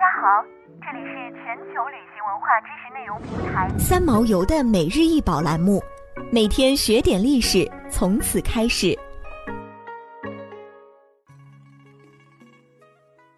家好，这里是全球旅行文化知识内容平台三毛游的每日一宝栏目，每天学点历史，从此开始。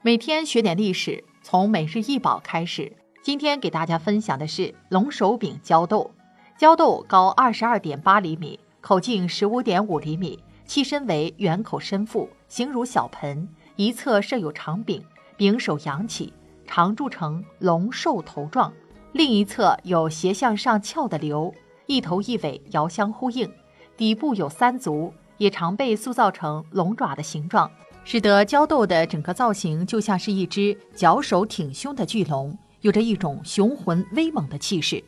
每天学点历史，从每日一宝开始。今天给大家分享的是龙首柄胶豆。胶豆高二十二点八厘米，口径十五点五厘米，器身为圆口深腹，形如小盆，一侧设有长柄，柄首扬起。常铸成龙兽头状，另一侧有斜向上翘的瘤，一头一尾遥相呼应，底部有三足，也常被塑造成龙爪的形状，使得豇豆的整个造型就像是一只角首挺胸的巨龙，有着一种雄浑威猛的气势。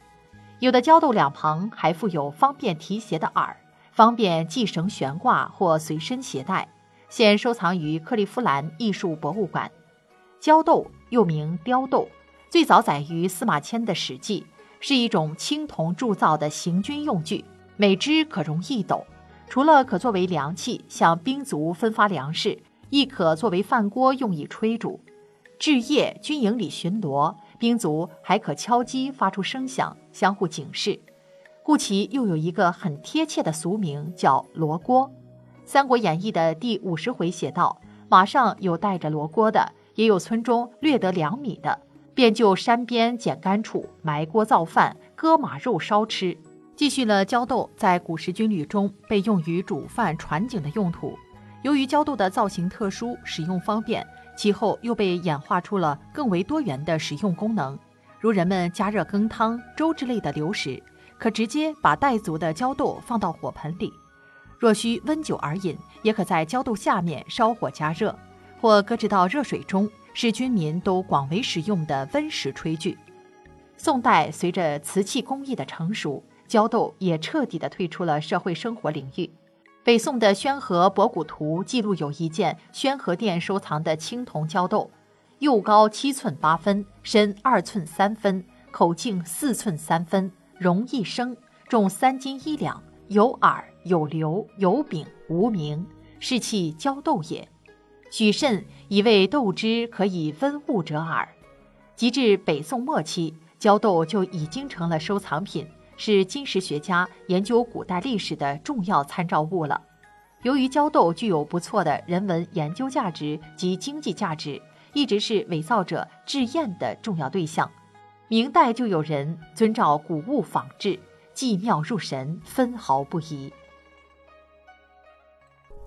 有的豇豆两旁还附有方便提携的耳，方便系绳悬挂或随身携带，现收藏于克利夫兰艺术博物馆。豇豆又名雕豆，最早载于司马迁的《史记》，是一种青铜铸造的行军用具，每只可容一斗。除了可作为粮器向兵卒分发粮食，亦可作为饭锅用以炊煮。至夜军营里巡逻，兵卒还可敲击发出声响，相互警示，故其又有一个很贴切的俗名，叫罗锅。《三国演义》的第五十回写道：“马上有带着罗锅的。”也有村中略得两米的，便就山边捡干处埋锅造饭，割马肉烧吃。继续了豇豆在古时军旅中被用于煮饭传景的用途。由于豇豆的造型特殊，使用方便，其后又被演化出了更为多元的使用功能，如人们加热羹汤、粥之类的流食，可直接把带足的豇豆放到火盆里；若需温酒而饮，也可在豇豆下面烧火加热。或搁置到热水中，是军民都广为使用的温食炊具。宋代随着瓷器工艺的成熟，豇豆也彻底的退出了社会生活领域。北宋的《宣和博古图》记录有一件宣和殿收藏的青铜豇豆，釉高七寸八分，深二寸三分，口径四寸三分，容一升，重三斤一两，有耳有瘤有柄无名，是器豇豆也。许慎以为豆汁可以温物者耳。及至北宋末期，豇豆就已经成了收藏品，是金石学家研究古代历史的重要参照物了。由于豇豆具有不错的人文研究价值及经济价值，一直是伪造者制验的重要对象。明代就有人遵照古物仿制，既妙入神，分毫不移。